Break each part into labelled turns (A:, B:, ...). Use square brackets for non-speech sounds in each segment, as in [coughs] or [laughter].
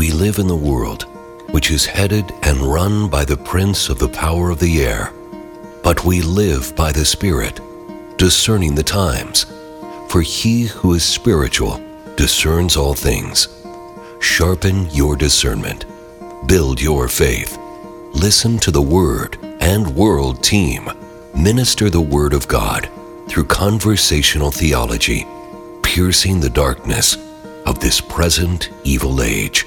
A: We live in the world which is headed and run by the prince of the power of the air. But we live by the Spirit, discerning the times. For he who is spiritual discerns all things. Sharpen your discernment. Build your faith. Listen to the Word and World Team. Minister the Word of God through conversational theology, piercing the darkness of this present evil age.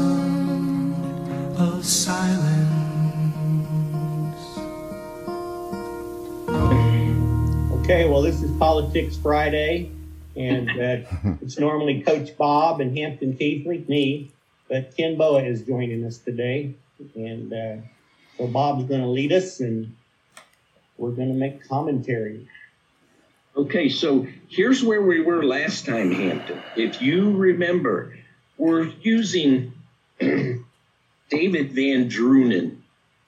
B: of silence.
C: Okay, well, this is Politics Friday, and uh, [laughs] it's normally Coach Bob and Hampton Keathley, me, but Ken Boa is joining us today, and uh, so Bob's going to lead us, and we're going to make commentary.
D: Okay, so here's where we were last time, Hampton. If you remember, we're using [clears throat] David Van Drunen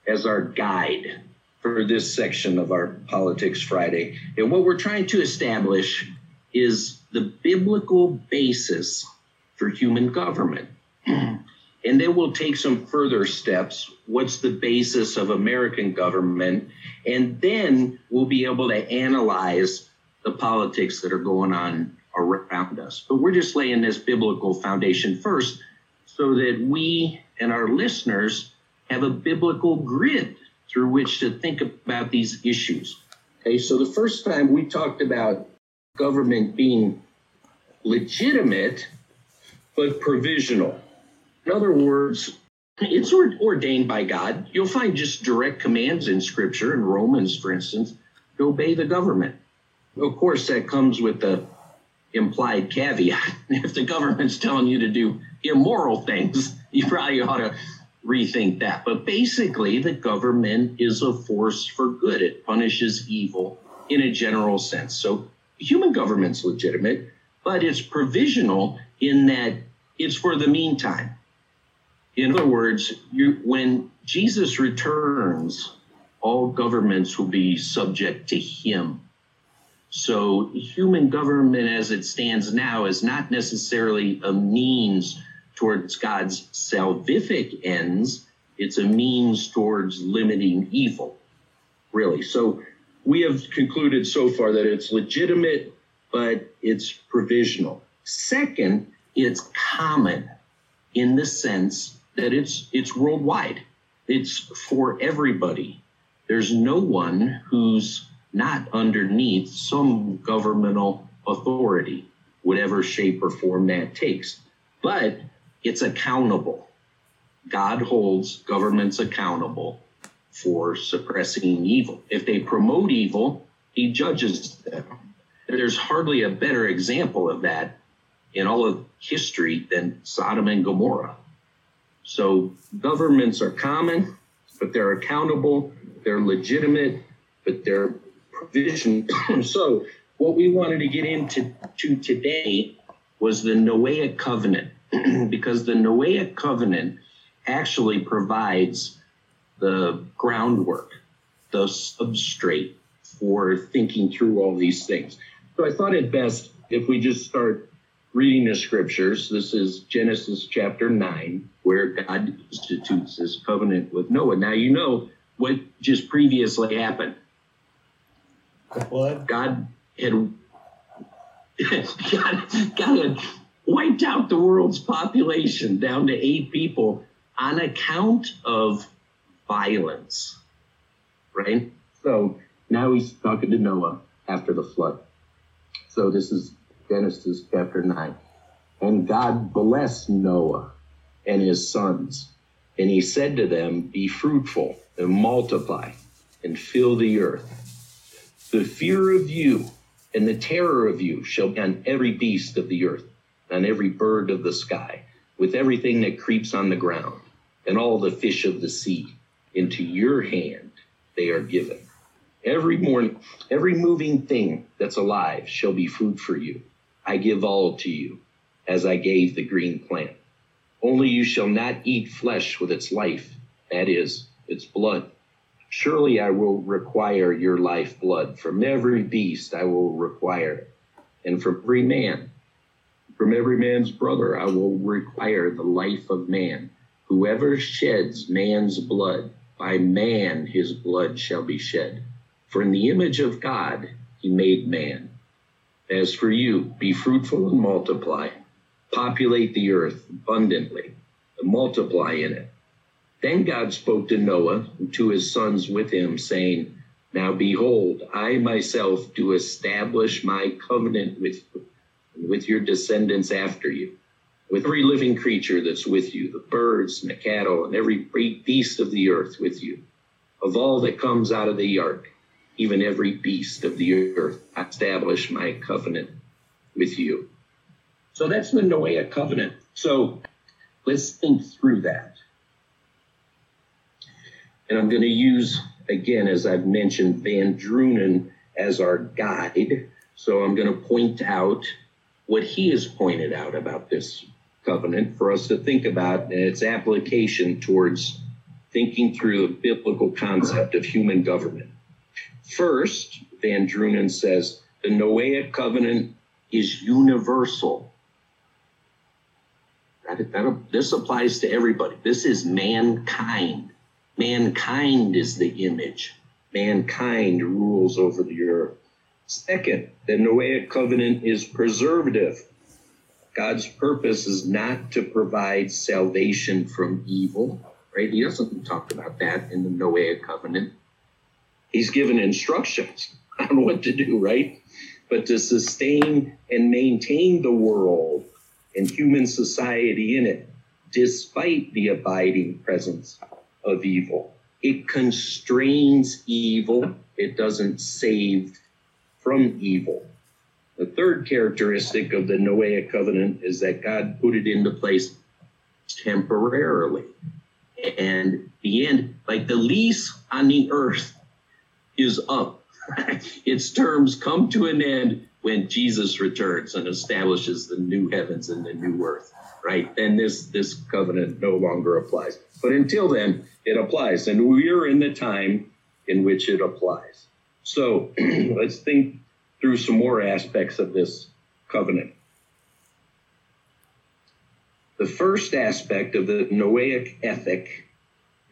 D: as our guide for this section of our Politics Friday. And what we're trying to establish is the biblical basis for human government. [clears throat] and then we'll take some further steps. What's the basis of American government? And then we'll be able to analyze the politics that are going on around us. But we're just laying this biblical foundation first so that we and our listeners have a biblical grid through which to think about these issues. Okay, so the first time we talked about government being legitimate but provisional. In other words, it's ordained by God. You'll find just direct commands in Scripture, in Romans, for instance, to obey the government. Of course, that comes with the implied caveat. [laughs] If the government's telling you to do immoral things, you probably ought to rethink that. But basically, the government is a force for good. It punishes evil in a general sense. So human government's legitimate, but it's provisional in that it's for the meantime. In other words, you, when Jesus returns, all governments will be subject to him. So human government as it stands now is not necessarily a means towards God's salvific ends, it's a means towards limiting evil, really. So we have concluded so far that it's legitimate, but it's provisional. Second, it's common in the sense that it's it's worldwide. It's for everybody. There's no one who's not underneath some governmental authority, whatever shape or form that takes. But it's accountable. God holds governments accountable for suppressing evil. If they promote evil, he judges them. There's hardly a better example of that in all of history than Sodom and Gomorrah. So governments are common, but they're accountable, they're legitimate, but they're provision. [clears throat] so what we wanted to get into to today was the Noahic covenant. [clears throat] because the Noahic covenant actually provides the groundwork, the substrate for thinking through all these things. So I thought it best if we just start reading the scriptures. This is Genesis chapter 9, where God institutes this covenant with Noah. Now, you know what just previously happened.
C: What?
D: God had [laughs] God, God had wiped out the world's population down to eight people on account of violence. Right? So now he's talking to Noah after the flood. So this is Genesis chapter 9. And God blessed Noah and his sons. And he said to them, Be fruitful and multiply and fill the earth. The fear of you and the terror of you shall be on every beast of the earth on every bird of the sky, with everything that creeps on the ground and all the fish of the sea. Into your hand they are given. Every morning, every moving thing that's alive shall be food for you. I give all to you, as I gave the green plant. Only you shall not eat flesh with its life, that is, its blood. Surely I will require your life blood. From every beast I will require it, and from every man, from every man's brother I will require the life of man. Whoever sheds man's blood, by man his blood shall be shed. For in the image of God he made man. As for you, be fruitful and multiply, populate the earth abundantly, and multiply in it. Then God spoke to Noah and to his sons with him, saying, Now behold, I myself do establish my covenant with you with your descendants after you, with every living creature that's with you, the birds and the cattle and every great beast of the earth with you, of all that comes out of the ark even every beast of the earth. I establish my covenant with you. So that's the Noahic covenant. So let's think through that. And I'm going to use, again, as I've mentioned, Van Drunen as our guide. So I'm going to point out what he has pointed out about this covenant for us to think about and its application towards thinking through the biblical concept of human government. First, Van Drunen says the Noahic covenant is universal. That, that, this applies to everybody. This is mankind. Mankind is the image. Mankind rules over the earth. Second, the Noahic covenant is preservative. God's purpose is not to provide salvation from evil, right? He doesn't talk about that in the Noahic covenant. He's given instructions [laughs] on what to do, right? But to sustain and maintain the world and human society in it, despite the abiding presence of evil. It constrains evil, it doesn't save from evil. The third characteristic of the Noahic covenant is that God put it into place temporarily. And the end, like the lease on the earth is up. [laughs] its terms come to an end when Jesus returns and establishes the new heavens and the new earth, right? Then this this covenant no longer applies. But until then, it applies, and we are in the time in which it applies. So [clears throat] let's think through some more aspects of this covenant. The first aspect of the Noahic ethic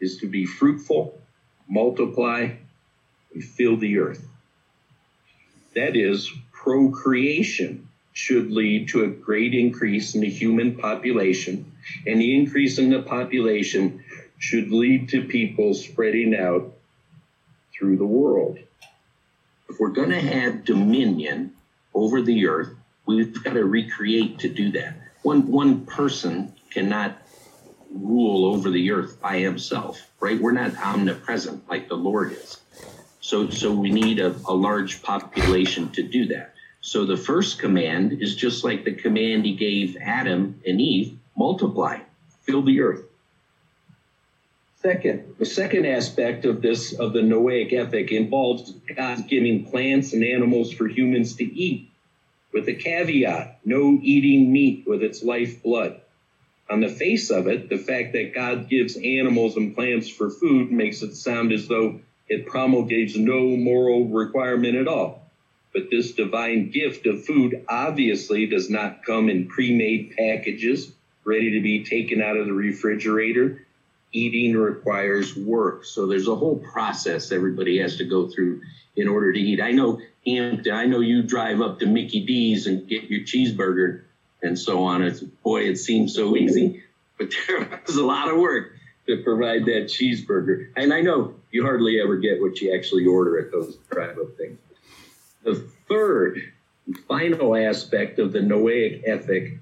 D: is to be fruitful, multiply, and fill the earth. That is, procreation should lead to a great increase in the human population, and the increase in the population should lead to people spreading out through the world. If we're going to have dominion over the earth, we've got to recreate to do that. One, one person cannot rule over the earth by himself, right? We're not omnipresent like the Lord is. So, so we need a, a large population to do that. So the first command is just like the command he gave Adam and Eve multiply, fill the earth. Second, the second aspect of this, of the Noahic ethic, involves God giving plants and animals for humans to eat, with a caveat no eating meat with its life blood. On the face of it, the fact that God gives animals and plants for food makes it sound as though it promulgates no moral requirement at all. But this divine gift of food obviously does not come in pre made packages ready to be taken out of the refrigerator. Eating requires work. So there's a whole process everybody has to go through in order to eat. I know, Hampton, I know you drive up to Mickey D's and get your cheeseburger and so on. It's, boy, it seems so [laughs] easy, but there was a lot of work to provide that cheeseburger. And I know you hardly ever get what you actually order at those drive up things. The third final aspect of the Noahic ethic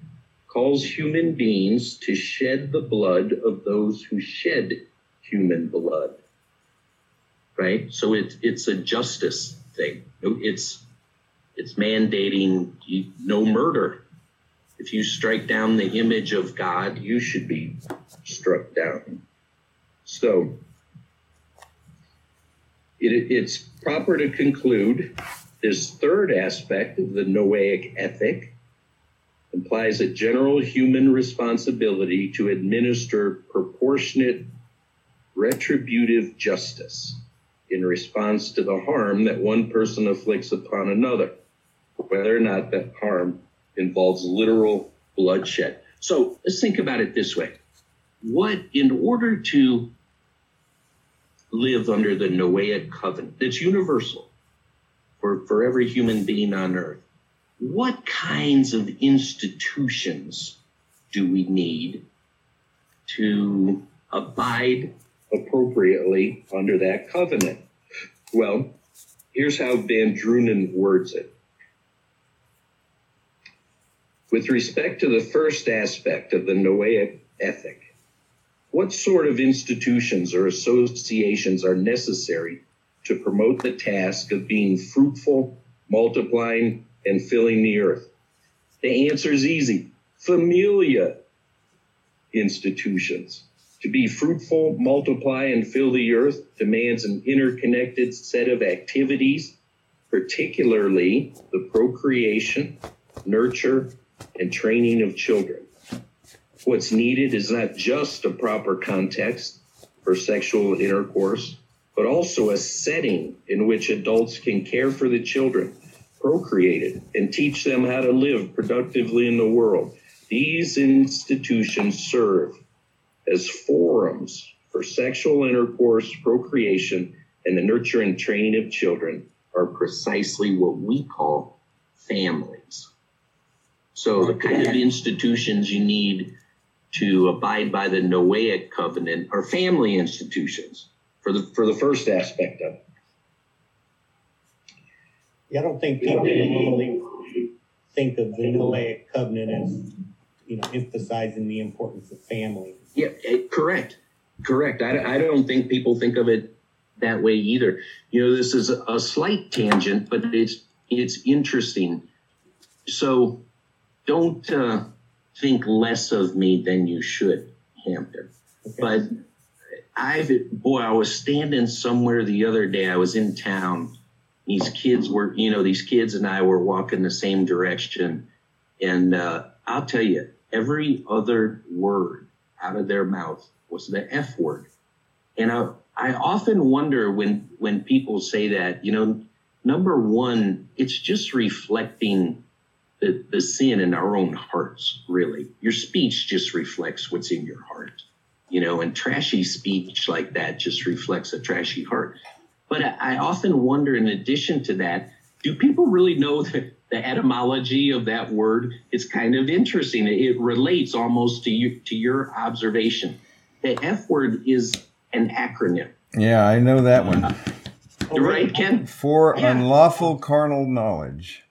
D: calls human beings to shed the blood of those who shed human blood. Right? So it's it's a justice thing. It's it's mandating no murder If you strike down the image of God, you should be struck down. So it, it's proper to conclude this third aspect of the Noahic ethic implies a general human responsibility to administer proportionate retributive justice in response to the harm that one person afflicts upon another, whether or not that harm involves literal bloodshed. So let's think about it this way. What, in order to live under the Noahic covenant that's universal for, for every human being on earth, what kinds of institutions do we need to abide appropriately under that covenant? Well, here's how Van Drunen words it. With respect to the first aspect of the Noahic ethic, what sort of institutions or associations are necessary to promote the task of being fruitful, multiplying, and filling the earth? The answer is easy familia institutions. To be fruitful, multiply, and fill the earth demands an interconnected set of activities, particularly the procreation, nurture, and training of children. What's needed is not just a proper context for sexual intercourse, but also a setting in which adults can care for the children, procreate it, and teach them how to live productively in the world. These institutions serve as forums for sexual intercourse, procreation, and the nurture and training of children are precisely what we call families. So the kind of institutions you need to abide by the Noahic covenant are family institutions for the for the first aspect of it.
C: Yeah, I don't think people normally think of the Noahic covenant as, you know, emphasizing the importance of family.
D: Yeah, eh, correct, correct. I, I don't think people think of it that way either. You know, this is a slight tangent, but it's it's interesting. So, don't uh, think less of me than you should, Hampton.
C: Okay.
D: But I've boy, I was standing somewhere the other day. I was in town. These kids were, you know, these kids and I were walking the same direction, and uh, I'll tell you, every other word out of their mouth was the F word. And I, I often wonder when when people say that, you know, number one, it's just reflecting the, the sin in our own hearts, really. Your speech just reflects what's in your heart, you know, and trashy speech like that just reflects a trashy heart. But I, often wonder, in addition to that, do people really know the, the etymology of that word? It's kind of interesting. It, it relates almost to you, to your observation. The F word is an acronym,
E: Yeah, I know that one.
C: Oh,
D: right, Ken?
E: For
D: Yeah.
E: unlawful carnal knowledge.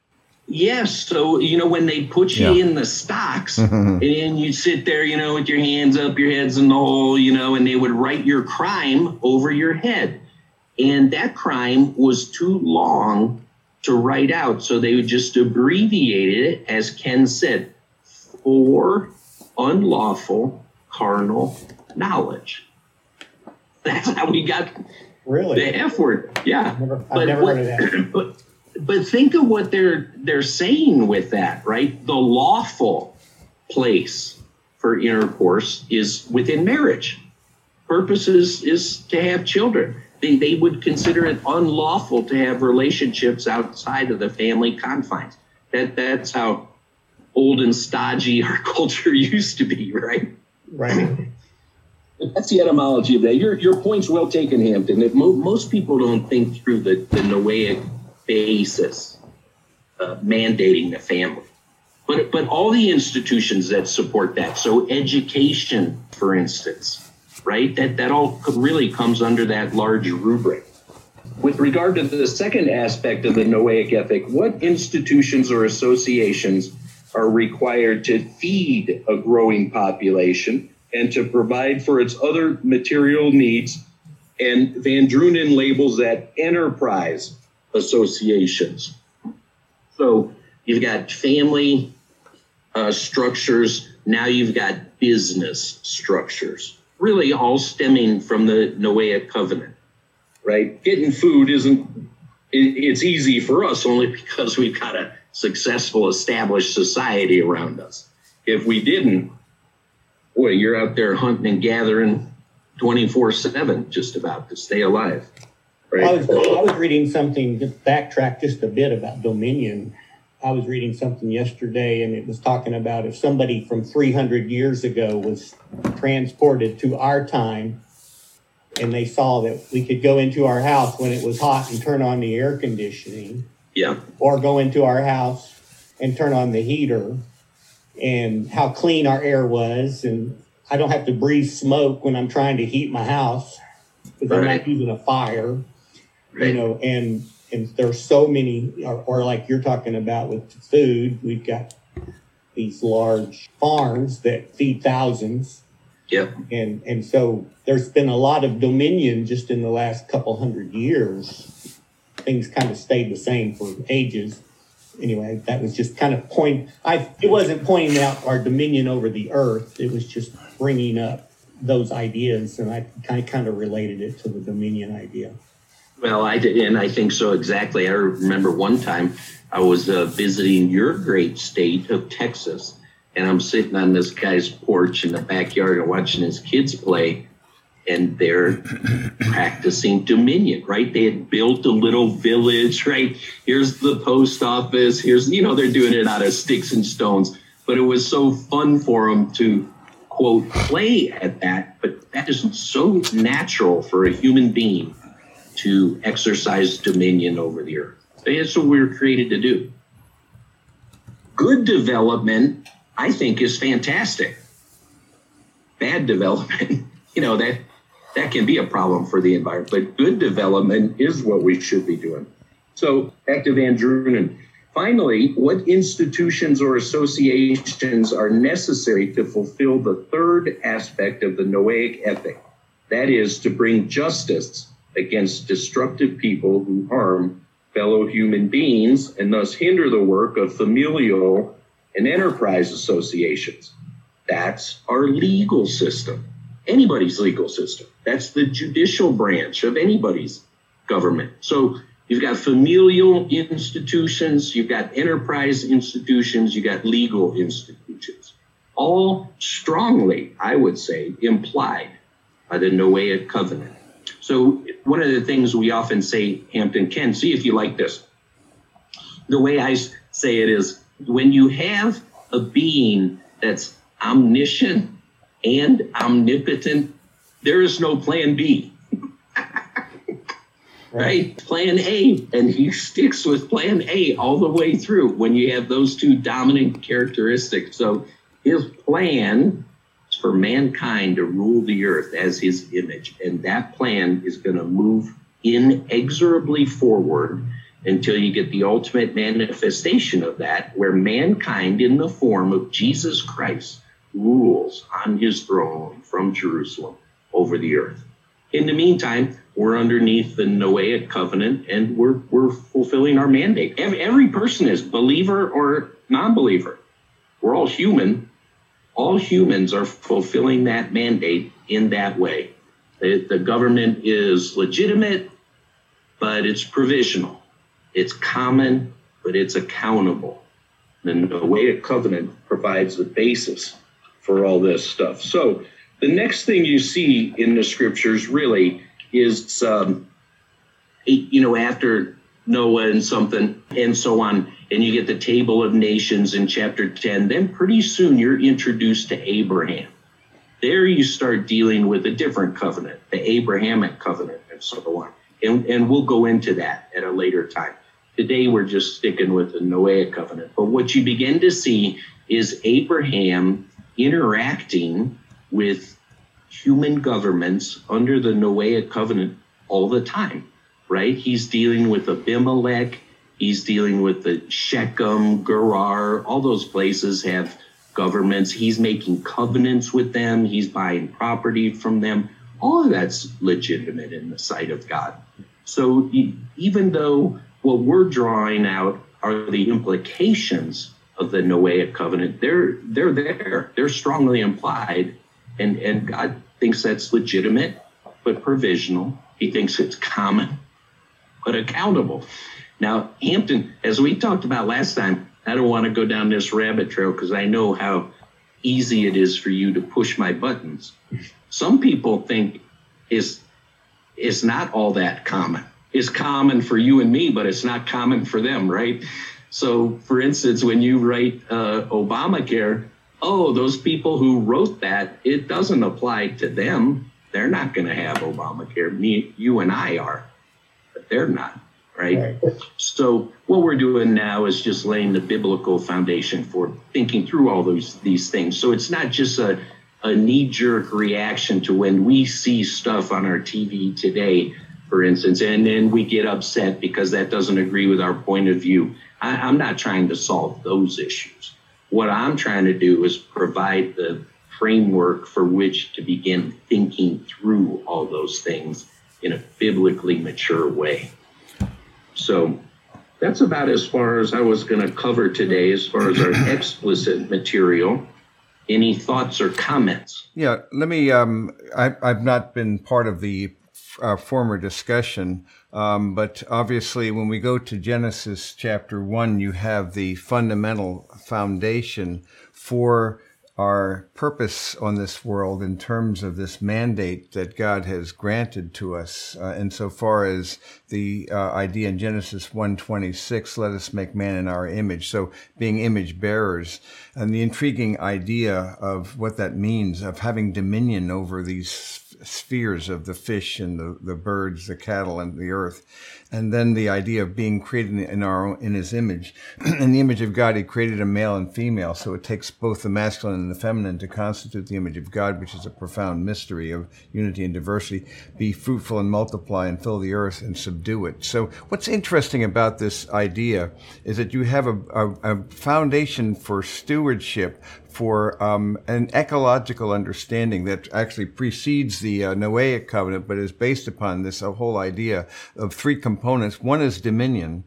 D: Yes. So, you know, when they put you
E: Yeah.
D: in the stocks [laughs] and you sit there, you know, with your hands up, your head's in the hole, you know, and they would write your crime over your head. And that crime was too long to write out. So they just abbreviated it, as Ken said, for unlawful carnal knowledge. That's how we got
C: Really?
D: the F word. Yeah.
C: Never, I've
D: But
C: never
D: what-
C: heard of that. [clears throat]
D: but but think of what they're they're saying with that, right? The lawful place for intercourse is within marriage. Purpose is, is to have children. They, they would consider it unlawful to have relationships outside of the family confines. That that's how old and stodgy [laughs] our culture used to be, right?
C: Right.
D: That's the etymology of that. Your your point's well taken, Hampton. That mo- most people don't think through the, the Noahic basis uh, mandating the family, but but all the institutions that support that. So education, for instance, right? That that all really comes under that large rubric. With regard to the second aspect of the Noahic ethic, what institutions or associations are required to feed a growing population and to provide for its other material needs? And Van Drunen labels that enterprise associations. So you've got family uh, structures. Now you've got business structures, really all stemming from the Noahic covenant, right? Getting food isn't, it's easy for us only because we've got a successful established society around us. If we didn't, boy, you're out there hunting and gathering 24 7 just about to stay alive. Right?
C: I was, I was reading something, backtrack just a bit about dominion. I was reading something yesterday and it was talking about if somebody from 300 years ago was transported to our time and they saw that we could go into our house when it was hot and turn on the air conditioning
D: yeah.
C: or go into our house and turn on the heater and how clean our air was and I don't have to breathe smoke when I'm trying to heat my house because I'm not using a fire
D: Right.
C: you know, and and there's so many, or, or like you're talking about with food, we've got these large farms that feed thousands,
D: Yep.
C: and and so there's been a lot of dominion just in the last couple hundred years. Things kind of stayed the same for ages. Anyway, that was just kind of point. I it wasn't pointing out our dominion over the earth. It was just bringing up those ideas, and I kind kind of related it to the dominion idea.
D: Well, I did, and I think so exactly. I remember one time I was uh, visiting your great state of Texas, and I'm sitting on this guy's porch in the backyard and watching his kids play, and they're [coughs] practicing dominion, right? They had built a little village, right? Here's the post office. Here's, you know, they're doing it out of sticks and stones, but it was so fun for them to quote play at that. But that is so natural for a human being to exercise dominion over the earth. That's what we were created to do. Good development, I think, is fantastic. Bad development, [laughs] you know, that that can be a problem for the environment. But good development is what we should be doing. So back to Van Drunen. Finally, what institutions or associations are necessary to fulfill the third aspect of the Noahic ethic? That is to bring justice against destructive people who harm fellow human beings and thus hinder the work of familial and enterprise associations. That's our legal system, anybody's legal system. That's the judicial branch of anybody's government. So you've got familial institutions, you've got enterprise institutions, you've got legal institutions, all strongly, I would say, implied by the Noahic covenant. So one of the things we often say, Hampton, Ken, see if you like this. The way I say it is when you have a being that's omniscient and omnipotent, there is no plan B, [laughs] right? Plan A, and he sticks with plan A all the way through when you have those two dominant characteristics. So his plan for mankind to rule the earth as his image, and that plan is going to move inexorably forward until you get the ultimate manifestation of that, where mankind, in the form of Jesus Christ, rules on his throne from Jerusalem over the earth. In the meantime, we're underneath the Noahic covenant and we're, we're fulfilling our mandate. Every, every person is, believer or non believer. We're all human. All humans are fulfilling that mandate in that way. The, government is legitimate, but it's provisional. It's common, but it's accountable. And The way Noahic covenant provides the basis for all this stuff. So the next thing you see in the scriptures really is, um, you know, after Noah and something and so on, and you get the table of nations in chapter 10, then pretty soon you're introduced to Abraham. There you start dealing with a different covenant, the Abrahamic covenant, and so on. And, and we'll go into that at a later time. Today we're just sticking with the Noahic covenant. But what you begin to see is Abraham interacting with human governments under the Noahic covenant all the time, right? He's dealing with Abimelech, he's dealing with the Shechem, Gerar, all those places have governments. He's making covenants with them, he's buying property from them. All of that's legitimate in the sight of God. So even though what we're drawing out are the implications of the Noahic covenant, they're they're there. They're strongly implied, and and God thinks that's legitimate but provisional. He thinks it's common but accountable. Now, Hampton, as we talked about last time, I don't want to go down this rabbit trail because I know how easy it is for you to push my buttons. Some people think is is not all that common. It's common for you and me, but it's not common for them, right? So, for instance, when you write uh, Obamacare, oh, those people who wrote that, it doesn't apply to them. They're not going to have Obamacare. Me, you, and I are, but they're not, right? right? So, what we're doing now is just laying the biblical foundation for thinking through all those these things. So it's not just a a knee jerk reaction to when we see stuff on our TV today, for instance, and then we get upset because that doesn't agree with our point of view. I, I'm not trying to solve those issues. What I'm trying to do is provide the framework for which to begin thinking through all those things in a biblically mature way. So that's about as far as I was going to cover today, as far as our [clears throat] explicit material. Any thoughts or comments?
E: Yeah, let me. Um, I, I've not been part of the uh, former discussion, um, but obviously, when we go to Genesis chapter one, you have the fundamental foundation for our purpose on this world in terms of this mandate that God has granted to us uh, insofar as the uh, idea in Genesis 1:26 let us make man in our image so being image bearers and the intriguing idea of what that means of having dominion over these spheres of the fish and the, the birds, the cattle, and the earth. And then the idea of being created in our in his image. [clears throat] in the image of God, he created a male and female. So it takes both the masculine and the feminine to constitute the image of God, which is a profound mystery of unity and diversity. Be fruitful and multiply and fill the earth and subdue it. So what's interesting about this idea is that you have a, a, a foundation for stewardship for um, an ecological understanding that actually precedes the uh, Noahic covenant, but is based upon this whole idea of three components. One is dominion,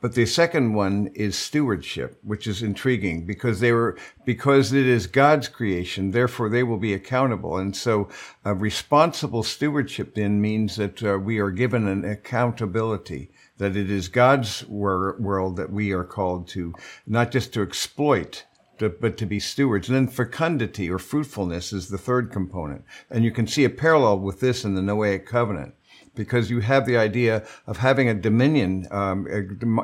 E: but the second one is stewardship, which is intriguing because they were, because it is God's creation, therefore they will be accountable. And so uh, responsible stewardship then means that uh, we are given an accountability, that it is God's wor- world that we are called to, not just to exploit, to, but to be stewards. And then fecundity or fruitfulness is the third component. And you can see a parallel with this in the Noahic covenant because you have the idea of having a dominion, um, a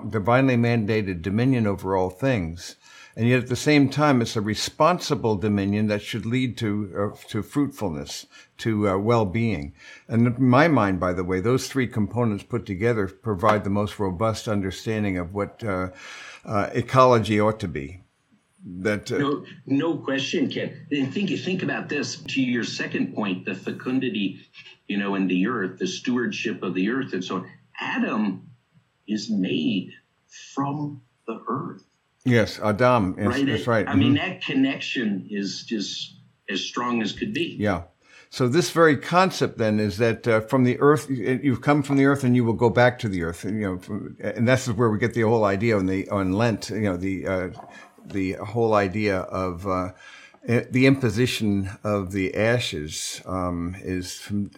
E: divinely mandated dominion over all things. And yet at the same time, it's a responsible dominion that should lead to, uh, to fruitfulness, to uh, well-being. And in my mind, by the way, those three components put together provide the most robust understanding of what uh, uh ecology ought to be that
D: uh, no no question ken and think think about this to your second point the fecundity you know in the earth the stewardship of the earth and so on adam is made from the earth
E: yes adam right that's right
D: i mm-hmm. mean that connection is just as strong as could be
E: yeah so this very concept then is that uh, from the earth, you've come from the earth and you will go back to the earth. And, you know, and that's where we get the whole idea on the on Lent. You know, the uh, the whole idea of uh, the imposition of the ashes um, is from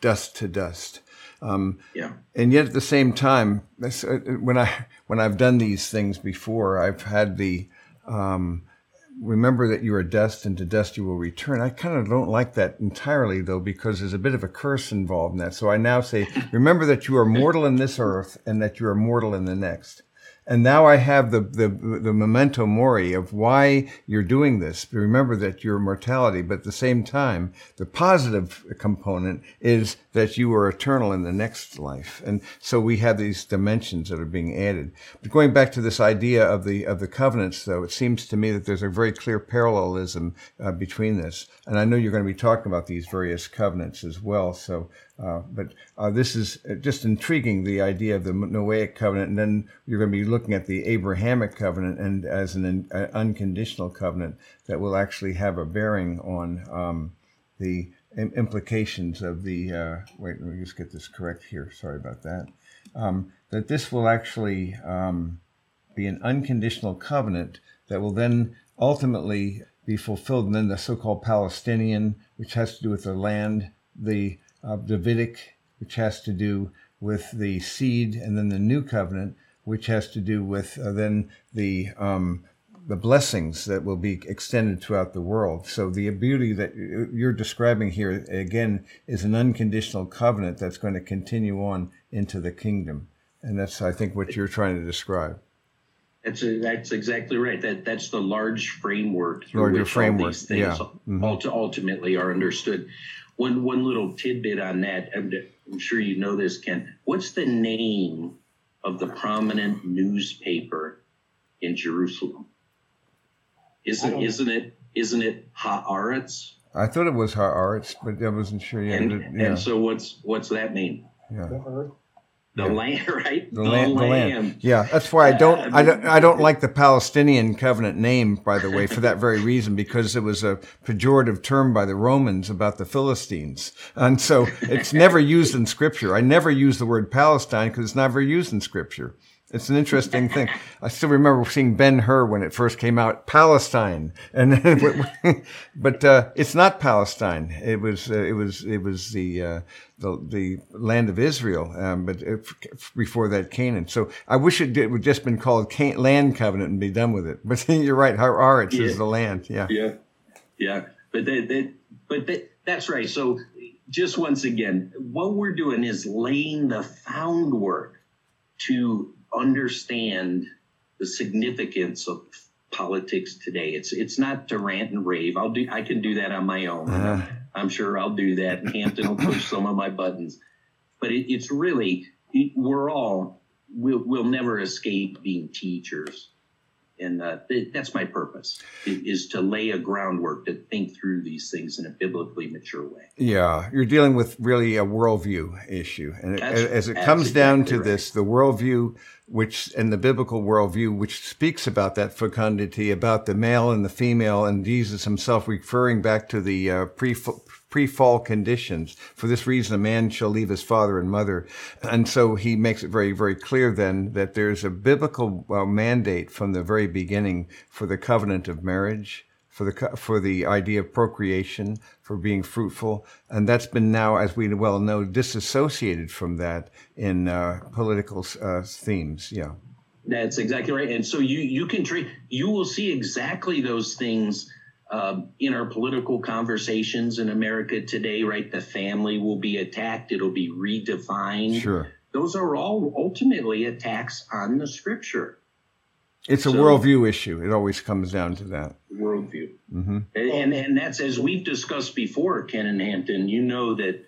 E: dust to dust. Um,
D: yeah.
E: And yet, at the same time, uh, when I when I've done these things before, I've had the um, remember that you are dust, and to dust you will return. I kind of don't like that entirely, though, because there's a bit of a curse involved in that. So I now say, remember that you are mortal in this earth, and that you are mortal in the next. And now I have the, the, the memento mori of why you're doing this. Remember that your mortality, but at the same time, the positive component is that you are eternal in the next life. And so we have these dimensions that are being added. But going back to this idea of the, of the covenants, though, it seems to me that there's a very clear parallelism uh, between this. And I know you're going to be talking about these various covenants as well. So uh, but uh, this is just intriguing, the idea of the Noahic covenant, and then you're going to be looking at the Abrahamic covenant and as an uh, unconditional covenant that will actually have a bearing on um, the implications of the. Uh, wait, let me just get this correct here. Sorry about that. Um, that this will actually. Um, be an unconditional covenant that will then ultimately be fulfilled. And then the so-called Palestinian, which has to do with the land, the uh, Davidic, which has to do with the seed, and then the new covenant, which has to do with uh, then the um, the blessings that will be extended throughout the world. So the beauty that you're describing here again is an unconditional covenant that's going to continue on into the kingdom, and that's I think what you're trying to describe.
D: That's a, that's exactly right. That that's the large framework through
E: Larger
D: which
E: framework,
D: all these things
E: yeah. Mhm.
D: ultimately are understood. One one little tidbit on that. I'm, I'm sure you know this, Ken. What's the name of the prominent newspaper in Jerusalem? Isn't
C: don't-
D: isn't it isn't it Haaretz?
E: I thought it was Haaretz, but I wasn't sure. Yeah,
D: and,
E: but- yeah,
D: and so what's what's that mean?
E: yeah.
C: The.
E: Yeah.
D: land, [laughs] right?
E: The land, the land. Yeah, that's why I don't, I don't, I don't like the Palestinian covenant name, by the way, for that very reason, because it was a pejorative term by the Romans about the Philistines, and so it's never used in Scripture. I never use the word Palestine because it's never used in Scripture. It's an interesting thing. I still remember seeing Ben Hur when it first came out, Palestine, and [laughs] but uh, it's not Palestine. It was uh, it was it was the uh, the the land of Israel, um, but it, before that Canaan. So I wish it did, would just been called Can- Land Covenant and be done with it. [laughs] But you're right, Haaretz
D: Yeah.
E: is the land. Yeah.
D: Yeah, yeah, but that, that but that, that's right. So just once again, what we're doing is laying the groundwork to understand the significance of politics today. It's it's not to rant and rave. I'll do I can do that on my own.
E: Uh,
D: I'm sure I'll do that. and Hampton will push some of my buttons. But it, it's really, it, we're all, we'll, we'll never escape being teachers. And uh, th- that's my purpose, is to lay a groundwork to think through these things in a biblically mature way.
E: Yeah, you're dealing with really a worldview issue, and
D: That's-
E: as it comes down
D: exactly
E: to
D: right.
E: this, the worldview, which and the biblical worldview, which speaks about that fecundity, about the male and the female, and Jesus Himself referring back to the uh, pre pre-fall conditions. For this reason, a man shall leave his father and mother, and so He makes it very, very clear then that there's a biblical uh, mandate from the very beginning for the covenant of marriage for the for the idea of procreation, for being fruitful, and that's been now, as we well know, disassociated from that in uh, political uh, themes. Yeah,
D: That's exactly right. And so you you can treat you will see exactly those things um, in our political conversations in America today. Right, the family will be attacked. It'll be redefined.
E: sure.
D: Those are all ultimately attacks on the scripture
E: It's a
D: So-
E: worldview issue. It always comes down to that.
D: worldview.
E: hmm
D: And and that's as we've discussed before, Ken and Hampton. You know that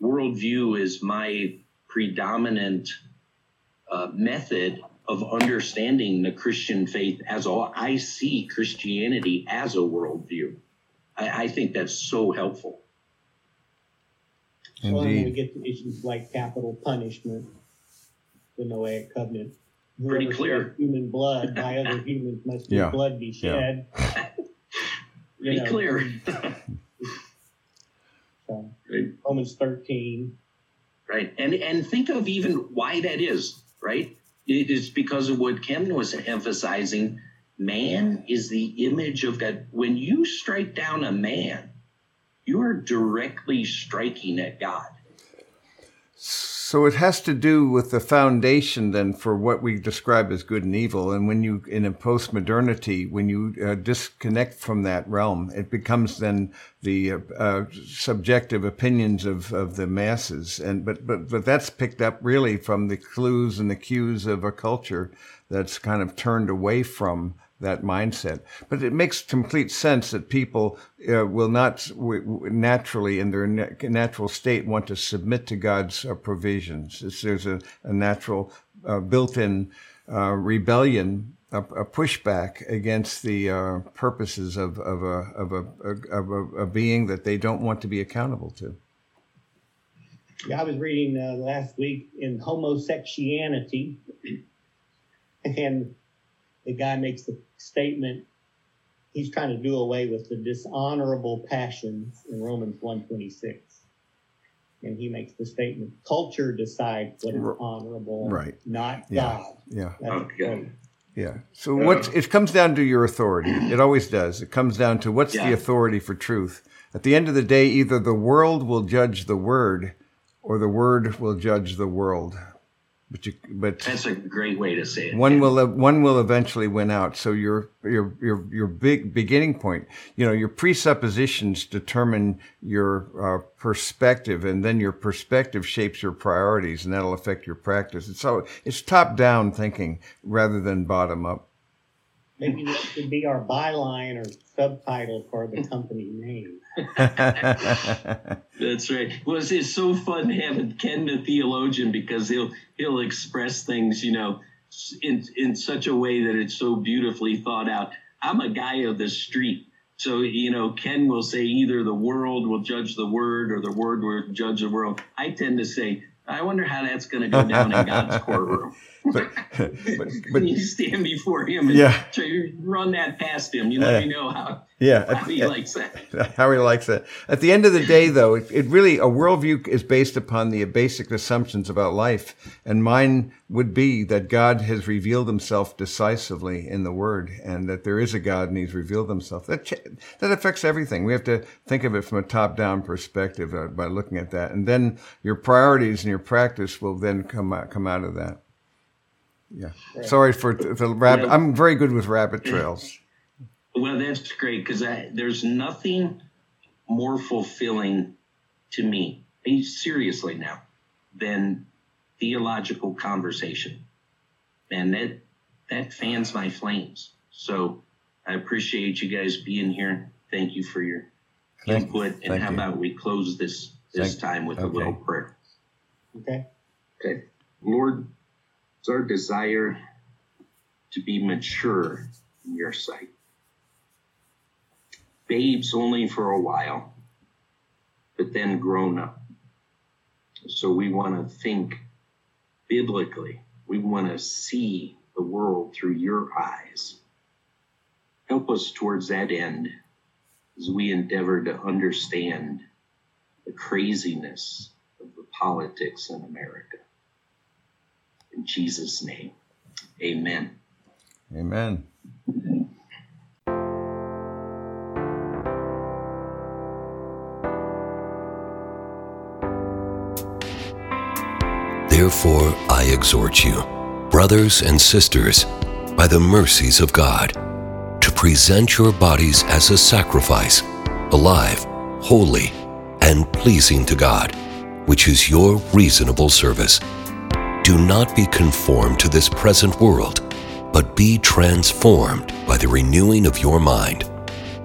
D: worldview is my predominant uh, method of understanding the Christian faith as all. I see Christianity as a worldview. I, I think that's so helpful.
C: So when we get to issues like capital punishment, the Noahic covenant.
D: Pretty clear.
C: Human blood [laughs] by other humans must
E: Yeah.
C: his blood be shed. [laughs] You
D: Be
C: know,
D: clear. [laughs]
C: so,
D: Right.
C: Romans thirteen.
D: right and and think of even why that is right it is because of what ken was emphasizing. Man is the image of god. When you strike down a man you are directly striking at god
E: So it has to do with the foundation then for what we describe as good and evil. And when you, in a post-modernity, when you uh, disconnect from that realm, it becomes then the uh, uh, subjective opinions of, of the masses. And but but but that's picked up really from the clues and the cues of a culture that's kind of turned away from that mindset. But it makes complete sense that people uh, will not w- naturally, in their na- natural state, want to submit to God's uh, provisions. It's, there's a, a natural, uh, built-in uh, rebellion, a, pushback against the uh, purposes of, of, a, of, a, of a being that they don't want to be accountable to.
C: Yeah, I was reading uh, last week in homosexuality, [clears throat] and the guy makes the statement he's trying to do away with the dishonorable passions in Romans 126. And he makes the statement culture decides what is honorable,
E: right.
C: not
E: Yeah.
C: God.
E: Yeah.
C: That's
D: Okay.
C: the quote.
E: Yeah. So what it comes down to your authority. It always does. It comes down to what's
D: Yeah.
E: the authority for truth. At the end of the day, either the world will judge the word, or the word will judge the world. But you, but
D: That's a great way to say it.
E: one will one will eventually win out. So your your your your big beginning point, you know, your presuppositions determine your uh, perspective, and then your perspective shapes your priorities, and that'll affect your practice. It's so it's top down thinking rather than bottom up.
C: Maybe that should be our byline or subtitle for the company name. [laughs]
D: That's right. Well, it's, it's so fun having Ken the theologian because he'll he'll express things, you know, in in such a way that it's so beautifully thought out. I'm a guy of the street, so you know, Ken will say either the world will judge the word or the word will judge the world. I tend to say, I wonder how that's going to go down in God's [laughs] courtroom.
E: But, [laughs] but, but
D: you stand before him and
E: Yeah.
D: try to run that past him. You let
E: Yeah.
D: me know how,
E: yeah,
D: how he likes that. [laughs]
E: how he likes it. At the end of the day, though, it, it really a worldview is based upon the basic assumptions about life, and mine would be that God has revealed Himself decisively in the Word, and that there is a God and He's revealed Himself. That that affects everything. We have to think of it from a top-down perspective uh, by looking at that, and then your priorities and your practice will then come out, come out of that. Yeah. Sorry for the rabbit.
D: Well-
E: I'm very good with rabbit trails. [clears throat]
D: Well, that's great because there's nothing more fulfilling to me, eh, seriously now, than theological conversation, and that that fans my flames. So I appreciate you guys being here. Thank you for your
E: Thank-
D: input. And how
E: you.
D: about we close this this
E: Thank-
D: time with a little prayer.
C: Okay.
D: Okay. Lord, our desire to be mature in your sight. Babes only for a while, but then grown up. So we want to think biblically. We want to see the world through your eyes. Help us towards that end as we endeavor to understand the craziness of the politics in America. In Jesus' name, amen.
E: Amen.
A: Therefore, I exhort you, brothers and sisters, by the mercies of God, to present your bodies as a sacrifice, alive, holy, and pleasing to God, which is your reasonable service. Do not be conformed to this present world, but be transformed by the renewing of your mind,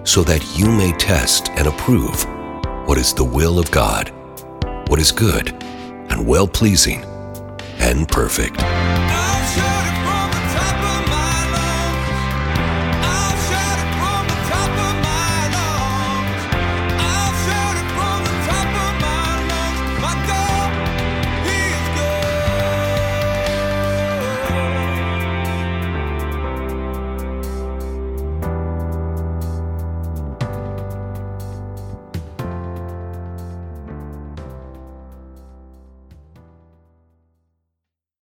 A: so that you may test and approve what is the will of God, what is good and well pleasing and perfect.